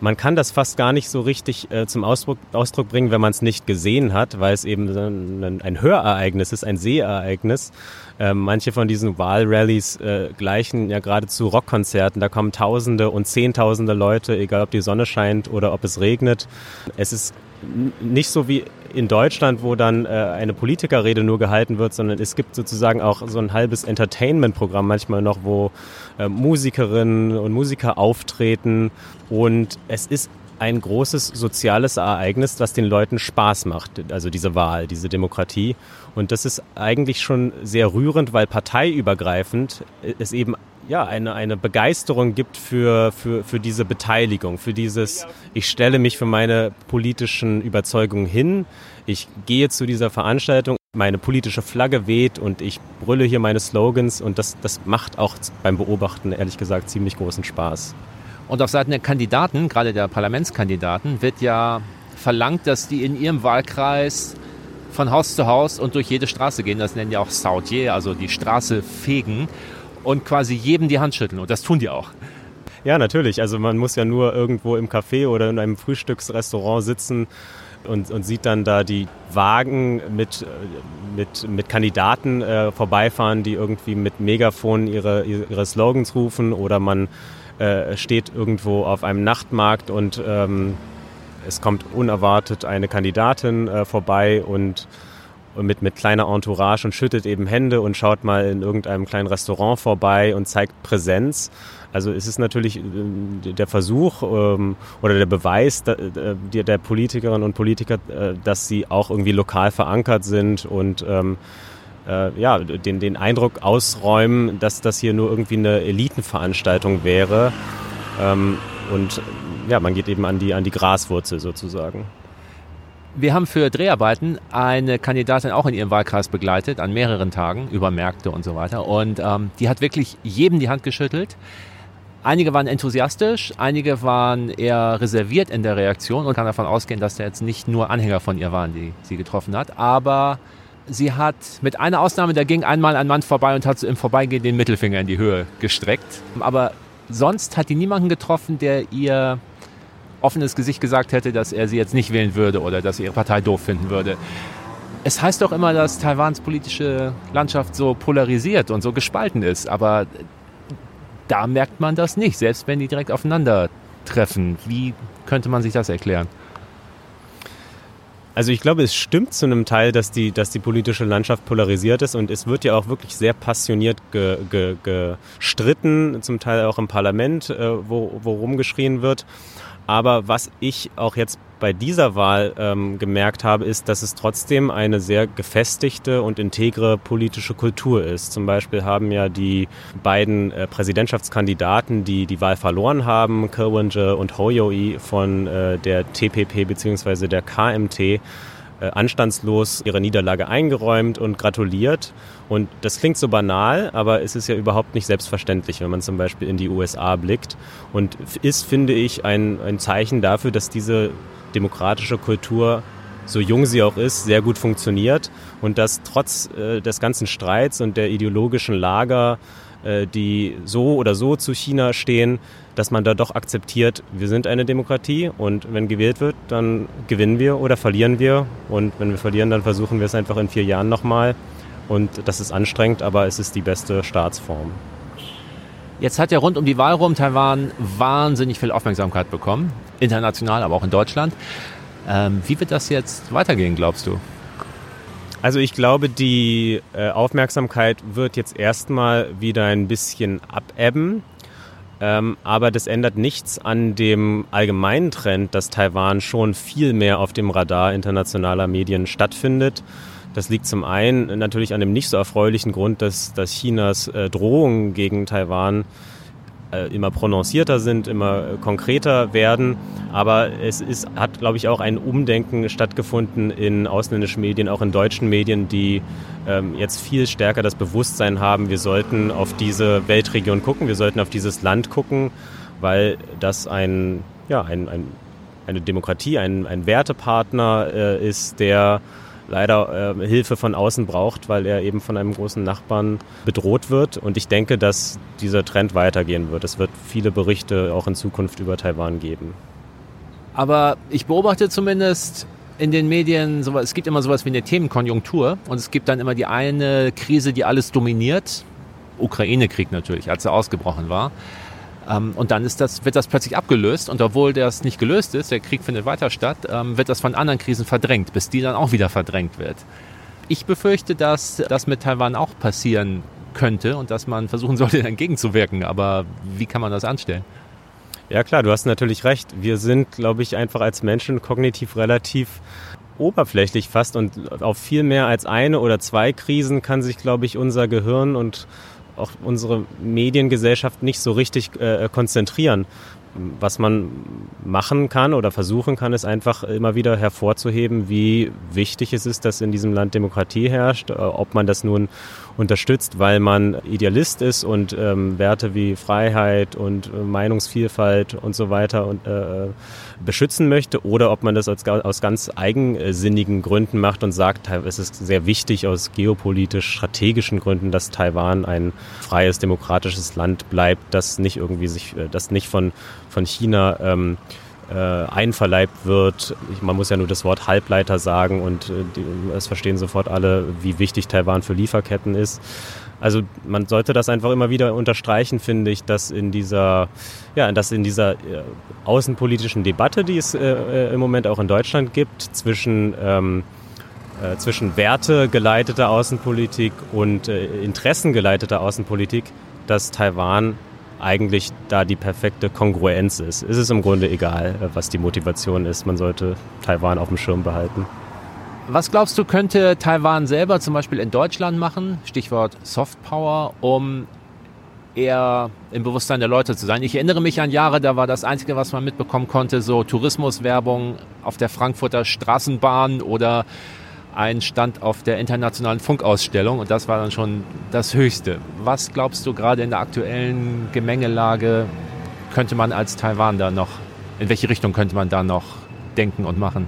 Man kann das fast gar nicht so richtig äh, zum Ausdruck, Ausdruck bringen, wenn man es nicht gesehen hat, weil es eben ein, ein Hörereignis ist, ein Sehereignis. Äh, manche von diesen Wahlrallies äh, gleichen ja geradezu Rockkonzerten. Da kommen Tausende und Zehntausende Leute, egal ob die Sonne scheint oder ob es regnet. Es ist nicht so wie in Deutschland, wo dann äh, eine Politikerrede nur gehalten wird, sondern es gibt sozusagen auch so ein halbes Entertainment-Programm manchmal noch, wo äh, Musikerinnen und Musiker auftreten und es ist ein großes soziales Ereignis, das den Leuten Spaß macht, also diese Wahl, diese Demokratie. Und das ist eigentlich schon sehr rührend, weil parteiübergreifend es eben ja, eine, eine Begeisterung gibt für, für, für diese Beteiligung, für dieses, ich stelle mich für meine politischen Überzeugungen hin, ich gehe zu dieser Veranstaltung, meine politische Flagge weht und ich brülle hier meine Slogans und das, das macht auch beim Beobachten, ehrlich gesagt, ziemlich großen Spaß. Und auf Seiten der Kandidaten, gerade der Parlamentskandidaten, wird ja verlangt, dass die in ihrem Wahlkreis von Haus zu Haus und durch jede Straße gehen. Das nennen ja auch Sautier, also die Straße fegen und quasi jedem die Hand schütteln. Und das tun die auch. Ja, natürlich. Also man muss ja nur irgendwo im Café oder in einem Frühstücksrestaurant sitzen und, und sieht dann da die Wagen mit, mit, mit Kandidaten äh, vorbeifahren, die irgendwie mit Megafon ihre, ihre Slogans rufen oder man äh, steht irgendwo auf einem Nachtmarkt und ähm, es kommt unerwartet eine Kandidatin äh, vorbei und mit, mit kleiner Entourage und schüttet eben Hände und schaut mal in irgendeinem kleinen Restaurant vorbei und zeigt Präsenz. Also es ist natürlich äh, der Versuch ähm, oder der Beweis der, der Politikerinnen und Politiker, äh, dass sie auch irgendwie lokal verankert sind und ähm, äh, ja, den, den Eindruck ausräumen, dass das hier nur irgendwie eine Elitenveranstaltung wäre. Ähm, und ja, man geht eben an die, an die Graswurzel sozusagen. Wir haben für Dreharbeiten eine Kandidatin auch in ihrem Wahlkreis begleitet, an mehreren Tagen, über Märkte und so weiter. Und ähm, die hat wirklich jedem die Hand geschüttelt. Einige waren enthusiastisch, einige waren eher reserviert in der Reaktion und kann davon ausgehen, dass da jetzt nicht nur Anhänger von ihr waren, die sie getroffen hat. Aber sie hat mit einer Ausnahme, da ging einmal ein Mann vorbei und hat so im Vorbeigehen den Mittelfinger in die Höhe gestreckt. Aber sonst hat die niemanden getroffen, der ihr offenes Gesicht gesagt hätte, dass er sie jetzt nicht wählen würde oder dass er ihre Partei doof finden würde. Es heißt doch immer, dass Taiwans politische Landschaft so polarisiert und so gespalten ist, aber da merkt man das nicht, selbst wenn die direkt aufeinandertreffen. Wie könnte man sich das erklären? Also ich glaube, es stimmt zu einem Teil, dass die, dass die politische Landschaft polarisiert ist und es wird ja auch wirklich sehr passioniert ge, ge, gestritten, zum Teil auch im Parlament, äh, wo, wo rumgeschrien wird. Aber was ich auch jetzt bei dieser Wahl ähm, gemerkt habe, ist, dass es trotzdem eine sehr gefestigte und integre politische Kultur ist. Zum Beispiel haben ja die beiden äh, Präsidentschaftskandidaten, die die Wahl verloren haben, Kirwinje und Hoyoi von äh, der TPP bzw. der KMT, anstandslos ihre Niederlage eingeräumt und gratuliert. Und das klingt so banal, aber es ist ja überhaupt nicht selbstverständlich, wenn man zum Beispiel in die USA blickt. Und ist, finde ich, ein, ein Zeichen dafür, dass diese demokratische Kultur, so jung sie auch ist, sehr gut funktioniert und dass trotz äh, des ganzen Streits und der ideologischen Lager, äh, die so oder so zu China stehen, dass man da doch akzeptiert, wir sind eine Demokratie und wenn gewählt wird, dann gewinnen wir oder verlieren wir und wenn wir verlieren, dann versuchen wir es einfach in vier Jahren nochmal und das ist anstrengend, aber es ist die beste Staatsform. Jetzt hat ja rund um die Wahl rum Taiwan wahnsinnig viel Aufmerksamkeit bekommen, international, aber auch in Deutschland. Ähm, wie wird das jetzt weitergehen, glaubst du? Also ich glaube, die äh, Aufmerksamkeit wird jetzt erstmal wieder ein bisschen abebben. Ähm, aber das ändert nichts an dem allgemeinen Trend, dass Taiwan schon viel mehr auf dem Radar internationaler Medien stattfindet. Das liegt zum einen natürlich an dem nicht so erfreulichen Grund, dass, dass Chinas äh, Drohungen gegen Taiwan immer prononcierter sind, immer äh, konkreter werden. Aber es ist, hat, glaube ich, auch ein Umdenken stattgefunden in ausländischen Medien, auch in deutschen Medien, die ähm, jetzt viel stärker das Bewusstsein haben, wir sollten auf diese Weltregion gucken, wir sollten auf dieses Land gucken, weil das ein, ja, ein, ein, eine Demokratie, ein, ein Wertepartner äh, ist, der leider äh, Hilfe von außen braucht, weil er eben von einem großen Nachbarn bedroht wird. Und ich denke, dass dieser Trend weitergehen wird. Es wird viele Berichte auch in Zukunft über Taiwan geben. Aber ich beobachte zumindest in den Medien, es gibt immer sowas wie eine Themenkonjunktur und es gibt dann immer die eine Krise, die alles dominiert. Ukraine-Krieg natürlich, als er ausgebrochen war. Ähm, und dann ist das, wird das plötzlich abgelöst und obwohl das nicht gelöst ist, der Krieg findet weiter statt, ähm, wird das von anderen Krisen verdrängt, bis die dann auch wieder verdrängt wird. Ich befürchte, dass das mit Taiwan auch passieren könnte und dass man versuchen sollte, dagegen zu wirken. Aber wie kann man das anstellen? Ja klar, du hast natürlich recht. Wir sind, glaube ich, einfach als Menschen kognitiv relativ oberflächlich fast und auf viel mehr als eine oder zwei Krisen kann sich, glaube ich, unser Gehirn und auch unsere Mediengesellschaft nicht so richtig äh, konzentrieren. Was man machen kann oder versuchen kann, ist einfach immer wieder hervorzuheben, wie wichtig es ist, dass in diesem Land Demokratie herrscht, äh, ob man das nun unterstützt, weil man Idealist ist und ähm, Werte wie Freiheit und äh, Meinungsvielfalt und so weiter und, äh, beschützen möchte oder ob man das als, aus ganz eigensinnigen Gründen macht und sagt, es ist sehr wichtig aus geopolitisch strategischen Gründen, dass Taiwan ein freies, demokratisches Land bleibt, das nicht irgendwie sich, äh, das nicht von, von China ähm, äh, einverleibt wird. Ich, man muss ja nur das Wort Halbleiter sagen und äh, die, es verstehen sofort alle, wie wichtig Taiwan für Lieferketten ist. Also man sollte das einfach immer wieder unterstreichen, finde ich, dass in dieser, ja, dass in dieser äh, außenpolitischen Debatte, die es äh, äh im Moment auch in Deutschland gibt, zwischen ähm, äh, zwischen wertegeleiteter Außenpolitik und äh, interessengeleiteter Außenpolitik, dass Taiwan eigentlich da die perfekte Kongruenz ist. Es ist im Grunde egal, äh, was die Motivation ist. Man sollte Taiwan auf dem Schirm behalten. Was glaubst du, könnte Taiwan selber zum Beispiel in Deutschland machen? Stichwort Softpower, um eher im Bewusstsein der Leute zu sein. Ich erinnere mich an Jahre, da war das Einzige, was man mitbekommen konnte, so Tourismuswerbung auf der Frankfurter Straßenbahn oder ein Stand auf der internationalen Funkausstellung und das war dann schon das Höchste. Was glaubst du gerade in der aktuellen Gemengelage könnte man als Taiwan da noch, in welche Richtung könnte man da noch denken und machen?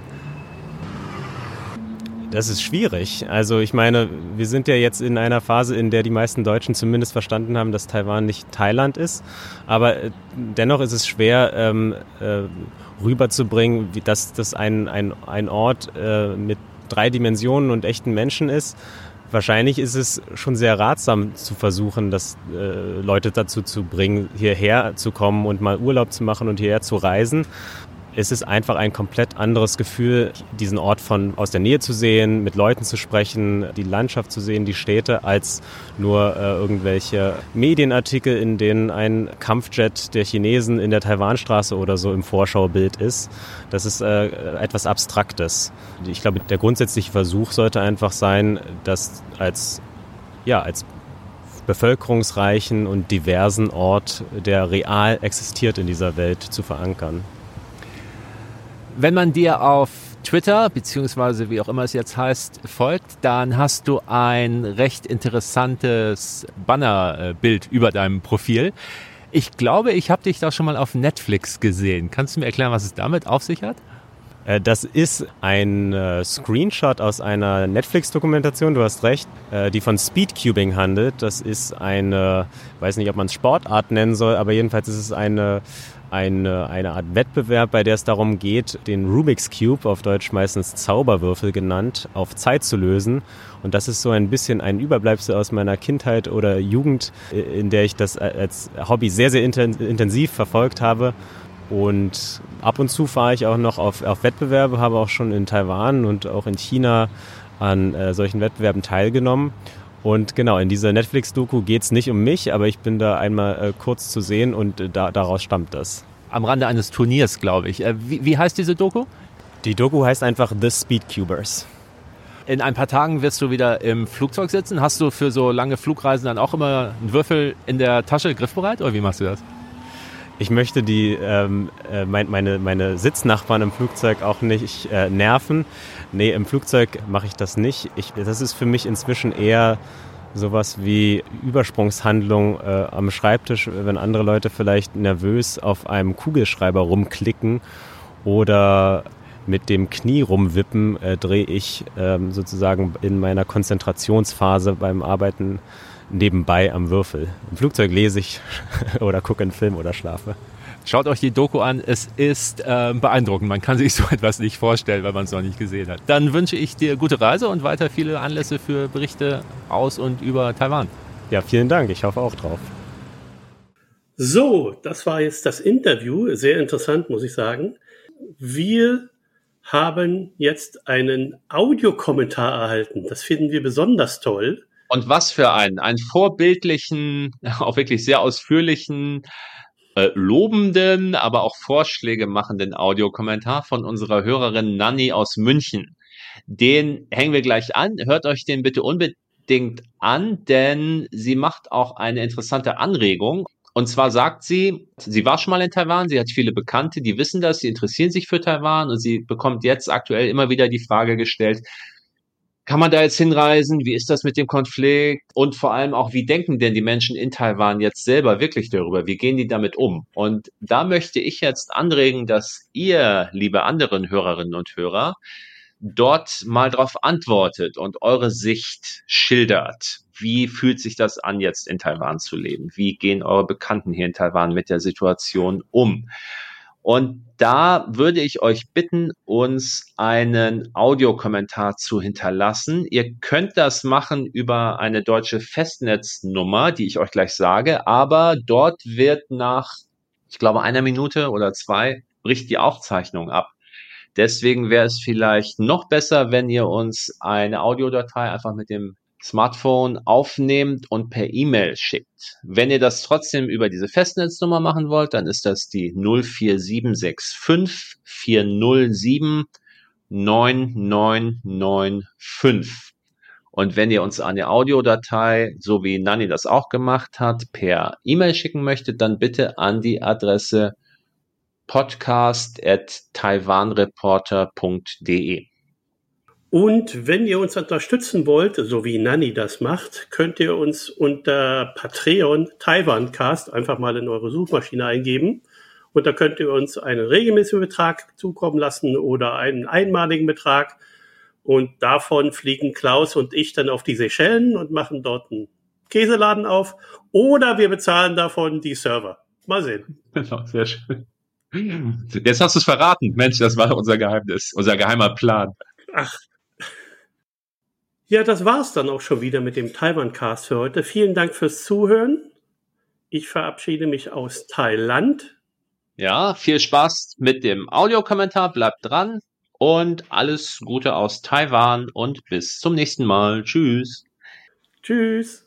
Das ist schwierig. Also ich meine, wir sind ja jetzt in einer Phase, in der die meisten Deutschen zumindest verstanden haben, dass Taiwan nicht Thailand ist. Aber äh, dennoch ist es schwer ähm, äh, rüberzubringen, dass das ein, ein, ein Ort äh, mit drei Dimensionen und echten Menschen ist. Wahrscheinlich ist es schon sehr ratsam zu versuchen, dass äh, Leute dazu zu bringen, hierher zu kommen und mal Urlaub zu machen und hierher zu reisen. Es ist einfach ein komplett anderes Gefühl, diesen Ort von aus der Nähe zu sehen, mit Leuten zu sprechen, die Landschaft zu sehen, die Städte, als nur äh, irgendwelche Medienartikel, in denen ein Kampfjet der Chinesen in der Taiwanstraße oder so im Vorschaubild ist. Das ist äh, etwas Abstraktes. Ich glaube, der grundsätzliche Versuch sollte einfach sein, das als ja, als bevölkerungsreichen und diversen Ort, der real existiert in dieser Welt, zu verankern. Wenn man dir auf Twitter, beziehungsweise wie auch immer es jetzt heißt, folgt, dann hast du ein recht interessantes Bannerbild über deinem Profil. Ich glaube, ich habe dich da schon mal auf Netflix gesehen. Kannst du mir erklären, was es damit auf sich hat? Äh, das ist ein äh, Screenshot aus einer Netflix-Dokumentation, du hast recht, äh, die von Speedcubing handelt. Das ist eine, weiß nicht, ob man es Sportart nennen soll, aber jedenfalls ist es eine eine, eine Art Wettbewerb, bei der es darum geht, den Rubik's Cube, auf Deutsch meistens Zauberwürfel genannt, auf Zeit zu lösen. Und das ist so ein bisschen ein Überbleibsel aus meiner Kindheit oder Jugend, in der ich das als Hobby sehr, sehr intensiv verfolgt habe. Und ab und zu fahre ich auch noch auf, auf Wettbewerbe, habe auch schon in Taiwan und auch in China an äh, solchen Wettbewerben teilgenommen. Und genau, in dieser Netflix-Doku geht es nicht um mich, aber ich bin da einmal äh, kurz zu sehen und äh, da, daraus stammt das. Am Rande eines Turniers, glaube ich. Äh, wie, wie heißt diese Doku? Die Doku heißt einfach The Speedcubers. In ein paar Tagen wirst du wieder im Flugzeug sitzen. Hast du für so lange Flugreisen dann auch immer einen Würfel in der Tasche griffbereit oder wie machst du das? Ich möchte die, ähm, äh, meine, meine Sitznachbarn im Flugzeug auch nicht äh, nerven. Nee, im Flugzeug mache ich das nicht. Ich, das ist für mich inzwischen eher sowas wie Übersprungshandlung äh, am Schreibtisch, wenn andere Leute vielleicht nervös auf einem Kugelschreiber rumklicken oder mit dem Knie rumwippen, äh, drehe ich ähm, sozusagen in meiner Konzentrationsphase beim Arbeiten nebenbei am Würfel. Im Flugzeug lese ich oder gucke einen Film oder schlafe. Schaut euch die Doku an, es ist äh, beeindruckend. Man kann sich so etwas nicht vorstellen, weil man es noch nicht gesehen hat. Dann wünsche ich dir gute Reise und weiter viele Anlässe für Berichte aus und über Taiwan. Ja, vielen Dank. Ich hoffe auch drauf. So, das war jetzt das Interview. Sehr interessant, muss ich sagen. Wir haben jetzt einen Audiokommentar erhalten. Das finden wir besonders toll. Und was für einen, einen vorbildlichen, auch wirklich sehr ausführlichen, äh, lobenden, aber auch Vorschläge machenden Audiokommentar von unserer Hörerin Nanny aus München. Den hängen wir gleich an. Hört euch den bitte unbedingt an, denn sie macht auch eine interessante Anregung. Und zwar sagt sie, sie war schon mal in Taiwan, sie hat viele Bekannte, die wissen das, sie interessieren sich für Taiwan und sie bekommt jetzt aktuell immer wieder die Frage gestellt, kann man da jetzt hinreisen? Wie ist das mit dem Konflikt? Und vor allem auch, wie denken denn die Menschen in Taiwan jetzt selber wirklich darüber? Wie gehen die damit um? Und da möchte ich jetzt anregen, dass ihr, liebe anderen Hörerinnen und Hörer, dort mal drauf antwortet und eure Sicht schildert. Wie fühlt sich das an, jetzt in Taiwan zu leben? Wie gehen eure Bekannten hier in Taiwan mit der Situation um? Und da würde ich euch bitten, uns einen Audiokommentar zu hinterlassen. Ihr könnt das machen über eine deutsche Festnetznummer, die ich euch gleich sage, aber dort wird nach, ich glaube, einer Minute oder zwei bricht die Aufzeichnung ab. Deswegen wäre es vielleicht noch besser, wenn ihr uns eine Audiodatei einfach mit dem Smartphone aufnehmt und per E-Mail schickt. Wenn ihr das trotzdem über diese Festnetznummer machen wollt, dann ist das die 04765 407 9995. Und wenn ihr uns eine Audiodatei, so wie Nani das auch gemacht hat, per E-Mail schicken möchtet, dann bitte an die Adresse podcast at taiwanreporter.de. Und wenn ihr uns unterstützen wollt, so wie Nanny das macht, könnt ihr uns unter Patreon Taiwancast einfach mal in eure Suchmaschine eingeben. Und da könnt ihr uns einen regelmäßigen Betrag zukommen lassen oder einen einmaligen Betrag. Und davon fliegen Klaus und ich dann auf die Seychellen und machen dort einen Käseladen auf. Oder wir bezahlen davon die Server. Mal sehen. Genau, sehr schön. Jetzt hast du es verraten. Mensch, das war unser Geheimnis, unser geheimer Plan. Ach, ja, das war's dann auch schon wieder mit dem Taiwan-Cast für heute. Vielen Dank fürs Zuhören. Ich verabschiede mich aus Thailand. Ja, viel Spaß mit dem Audiokommentar, bleibt dran und alles Gute aus Taiwan und bis zum nächsten Mal. Tschüss. Tschüss.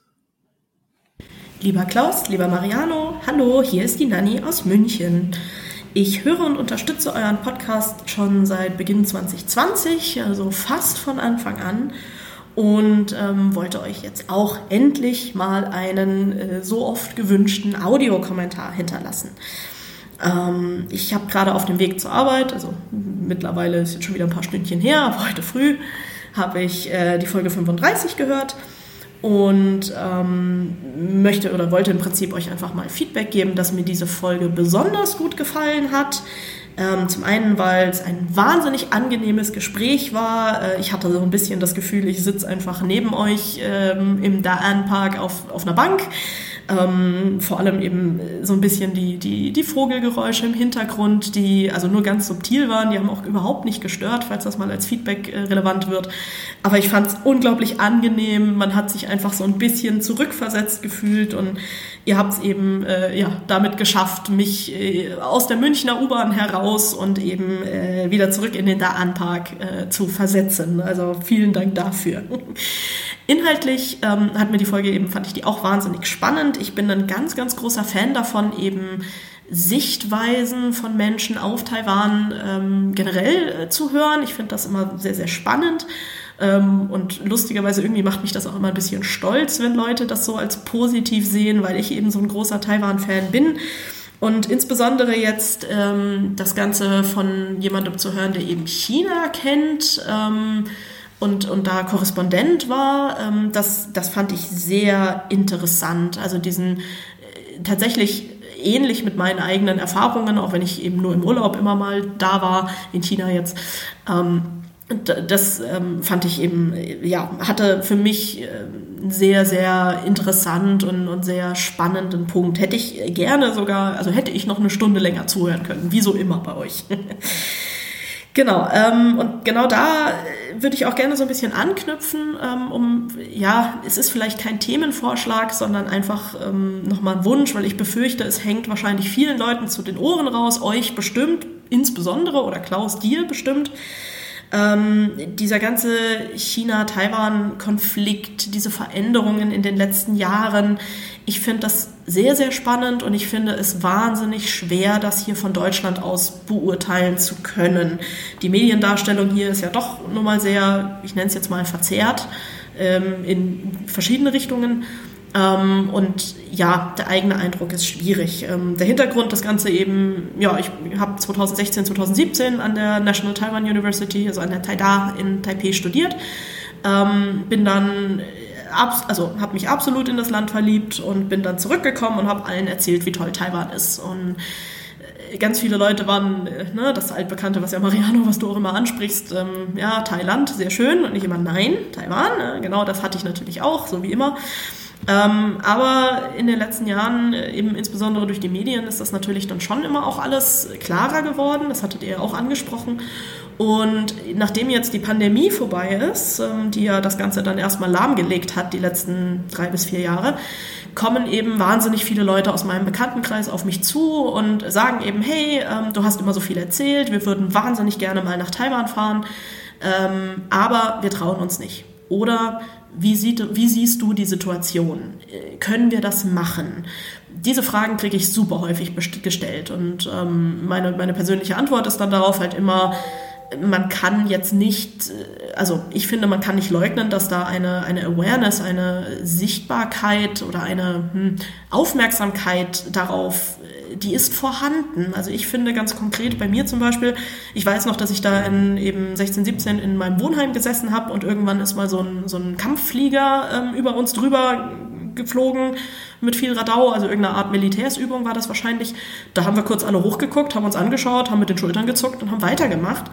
Lieber Klaus, lieber Mariano, hallo, hier ist die Nanny aus München. Ich höre und unterstütze euren Podcast schon seit Beginn 2020, also fast von Anfang an und ähm, wollte euch jetzt auch endlich mal einen äh, so oft gewünschten Audiokommentar hinterlassen. Ähm, ich habe gerade auf dem Weg zur Arbeit, also mittlerweile ist jetzt schon wieder ein paar Stündchen her, aber heute früh habe ich äh, die Folge 35 gehört und ähm, möchte oder wollte im Prinzip euch einfach mal Feedback geben, dass mir diese Folge besonders gut gefallen hat. Ähm, zum einen, weil es ein wahnsinnig angenehmes Gespräch war. Äh, ich hatte so ein bisschen das Gefühl, ich sitze einfach neben euch ähm, im Daan Park auf, auf einer Bank ähm, vor allem eben so ein bisschen die, die, die Vogelgeräusche im Hintergrund, die also nur ganz subtil waren, die haben auch überhaupt nicht gestört, falls das mal als Feedback äh, relevant wird. Aber ich fand es unglaublich angenehm. Man hat sich einfach so ein bisschen zurückversetzt gefühlt und ihr habt es eben äh, ja, damit geschafft, mich äh, aus der Münchner U-Bahn heraus und eben äh, wieder zurück in den Daan-Park äh, zu versetzen. Also vielen Dank dafür. Inhaltlich ähm, hat mir die Folge eben, fand ich die auch wahnsinnig spannend. Ich bin ein ganz, ganz großer Fan davon, eben Sichtweisen von Menschen auf Taiwan ähm, generell äh, zu hören. Ich finde das immer sehr, sehr spannend. Ähm, und lustigerweise irgendwie macht mich das auch immer ein bisschen stolz, wenn Leute das so als positiv sehen, weil ich eben so ein großer Taiwan-Fan bin. Und insbesondere jetzt ähm, das Ganze von jemandem zu hören, der eben China kennt. Ähm, und, und da Korrespondent war, ähm, das, das fand ich sehr interessant. Also diesen äh, tatsächlich ähnlich mit meinen eigenen Erfahrungen, auch wenn ich eben nur im Urlaub immer mal da war, in China jetzt. Ähm, das ähm, fand ich eben, ja, hatte für mich äh, einen sehr, sehr interessant und, und sehr spannenden Punkt. Hätte ich gerne sogar, also hätte ich noch eine Stunde länger zuhören können, wie so immer bei euch. Genau, ähm, und genau da äh, würde ich auch gerne so ein bisschen anknüpfen, ähm, um, ja, es ist vielleicht kein Themenvorschlag, sondern einfach ähm, nochmal ein Wunsch, weil ich befürchte, es hängt wahrscheinlich vielen Leuten zu den Ohren raus, euch bestimmt, insbesondere oder Klaus dir bestimmt. Ähm, dieser ganze China-Taiwan-Konflikt, diese Veränderungen in den letzten Jahren, ich finde das sehr, sehr spannend und ich finde es wahnsinnig schwer, das hier von Deutschland aus beurteilen zu können. Die Mediendarstellung hier ist ja doch nun mal sehr, ich nenne es jetzt mal verzerrt, ähm, in verschiedene Richtungen. Ähm, und ja, der eigene Eindruck ist schwierig. Ähm, der Hintergrund, das Ganze eben, ja, ich habe 2016, 2017 an der National Taiwan University, also an der Taida in Taipei studiert, ähm, bin dann also habe mich absolut in das Land verliebt und bin dann zurückgekommen und habe allen erzählt, wie toll Taiwan ist. Und äh, ganz viele Leute waren, äh, ne, das altbekannte, was ja Mariano, was du auch immer ansprichst, ähm, ja, Thailand, sehr schön. Und ich immer, nein, Taiwan, äh, genau das hatte ich natürlich auch, so wie immer. Ähm, aber in den letzten Jahren, äh, eben insbesondere durch die Medien, ist das natürlich dann schon immer auch alles klarer geworden. Das hattet ihr auch angesprochen. Und nachdem jetzt die Pandemie vorbei ist, ähm, die ja das Ganze dann erstmal lahmgelegt hat, die letzten drei bis vier Jahre, kommen eben wahnsinnig viele Leute aus meinem Bekanntenkreis auf mich zu und sagen eben, hey, ähm, du hast immer so viel erzählt, wir würden wahnsinnig gerne mal nach Taiwan fahren, ähm, aber wir trauen uns nicht. Oder wie, sieht, wie siehst du die Situation? Äh, können wir das machen? Diese Fragen kriege ich super häufig gestellt und meine, meine persönliche Antwort ist dann darauf halt immer, man kann jetzt nicht, äh, also ich finde, man kann nicht leugnen, dass da eine, eine Awareness, eine Sichtbarkeit oder eine hm, Aufmerksamkeit darauf, äh, die ist vorhanden. Also ich finde ganz konkret bei mir zum Beispiel, ich weiß noch, dass ich da in eben 16, 17 in meinem Wohnheim gesessen habe und irgendwann ist mal so ein, so ein Kampfflieger ähm, über uns drüber geflogen mit viel Radau, also irgendeine Art Militärsübung war das wahrscheinlich. Da haben wir kurz alle hochgeguckt, haben uns angeschaut, haben mit den Schultern gezuckt und haben weitergemacht.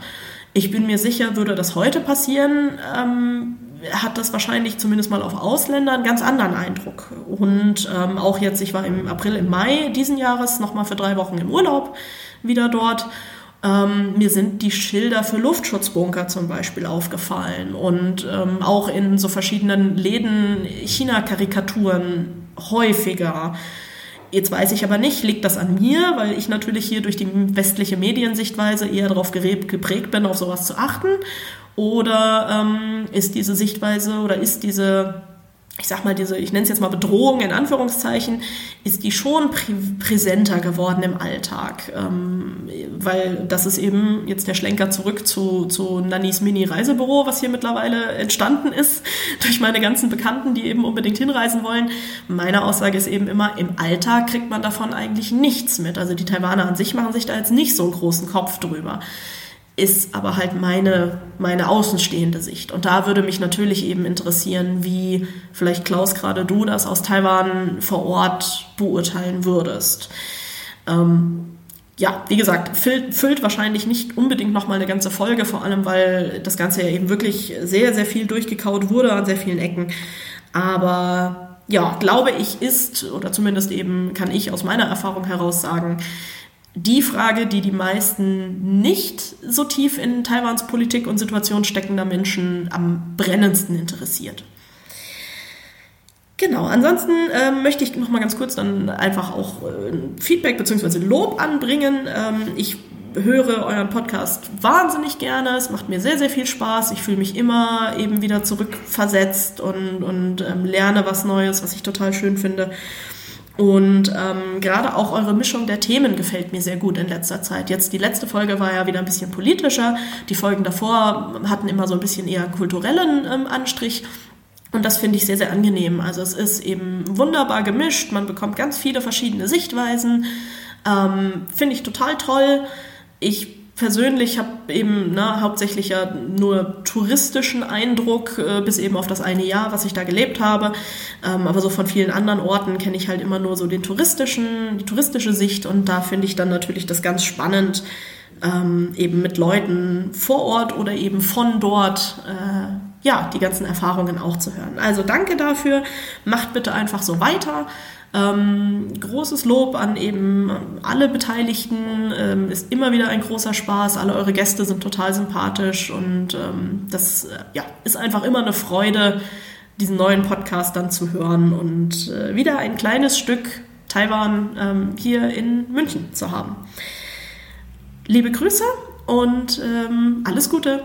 Ich bin mir sicher, würde das heute passieren, ähm, hat das wahrscheinlich zumindest mal auf Ausländer einen ganz anderen Eindruck. Und ähm, auch jetzt, ich war im April, im Mai diesen Jahres nochmal für drei Wochen im Urlaub wieder dort. Ähm, mir sind die Schilder für Luftschutzbunker zum Beispiel aufgefallen und ähm, auch in so verschiedenen Läden China-Karikaturen häufiger Jetzt weiß ich aber nicht, liegt das an mir, weil ich natürlich hier durch die westliche Mediensichtweise eher darauf geprägt bin, auf sowas zu achten? Oder ähm, ist diese Sichtweise oder ist diese ich sag mal, diese, ich nenne es jetzt mal Bedrohung in Anführungszeichen, ist die schon prä präsenter geworden im Alltag. Ähm, weil das ist eben jetzt der Schlenker zurück zu, zu Nannys Mini-Reisebüro, was hier mittlerweile entstanden ist, durch meine ganzen Bekannten, die eben unbedingt hinreisen wollen. Meine Aussage ist eben immer, im Alltag kriegt man davon eigentlich nichts mit. Also die Taiwaner an sich machen sich da jetzt nicht so einen großen Kopf drüber ist aber halt meine, meine außenstehende Sicht. Und da würde mich natürlich eben interessieren, wie vielleicht Klaus gerade du das aus Taiwan vor Ort beurteilen würdest. Ähm, ja, wie gesagt, füllt, füllt wahrscheinlich nicht unbedingt nochmal eine ganze Folge, vor allem weil das Ganze ja eben wirklich sehr, sehr viel durchgekaut wurde an sehr vielen Ecken. Aber ja, glaube ich, ist, oder zumindest eben kann ich aus meiner Erfahrung heraus sagen, die Frage, die die meisten nicht so tief in Taiwans Politik und Situation steckender Menschen am brennendsten interessiert. Genau, ansonsten äh, möchte ich noch mal ganz kurz dann einfach auch äh, Feedback bzw. Lob anbringen. Ähm, ich höre euren Podcast wahnsinnig gerne. Es macht mir sehr, sehr viel Spaß. Ich fühle mich immer eben wieder zurückversetzt und, und ähm, lerne was Neues, was ich total schön finde. Und ähm, gerade auch eure Mischung der Themen gefällt mir sehr gut in letzter Zeit. Jetzt die letzte Folge war ja wieder ein bisschen politischer. Die Folgen davor hatten immer so ein bisschen eher kulturellen ähm, Anstrich. Und das finde ich sehr, sehr angenehm. Also es ist eben wunderbar gemischt. Man bekommt ganz viele verschiedene Sichtweisen. Ähm, finde ich total toll. Ich persönlich habe eben ne, hauptsächlich ja nur touristischen Eindruck, äh, bis eben auf das eine Jahr, was ich da gelebt habe. Ähm, aber so von vielen anderen Orten kenne ich halt immer nur so den touristischen, die touristische Sicht und da finde ich dann natürlich das ganz spannend, ähm, eben mit Leuten vor Ort oder eben von dort äh, ja, die ganzen Erfahrungen auch zu hören. Also danke dafür, macht bitte einfach so weiter. Ähm, großes Lob an eben alle Beteiligten. Ähm, ist immer wieder ein großer Spaß. Alle eure Gäste sind total sympathisch und ähm, das äh, ja, ist einfach immer eine Freude, diesen neuen Podcast dann zu hören und äh, wieder ein kleines Stück Taiwan ähm, hier in München zu haben. Liebe Grüße und ähm, alles Gute!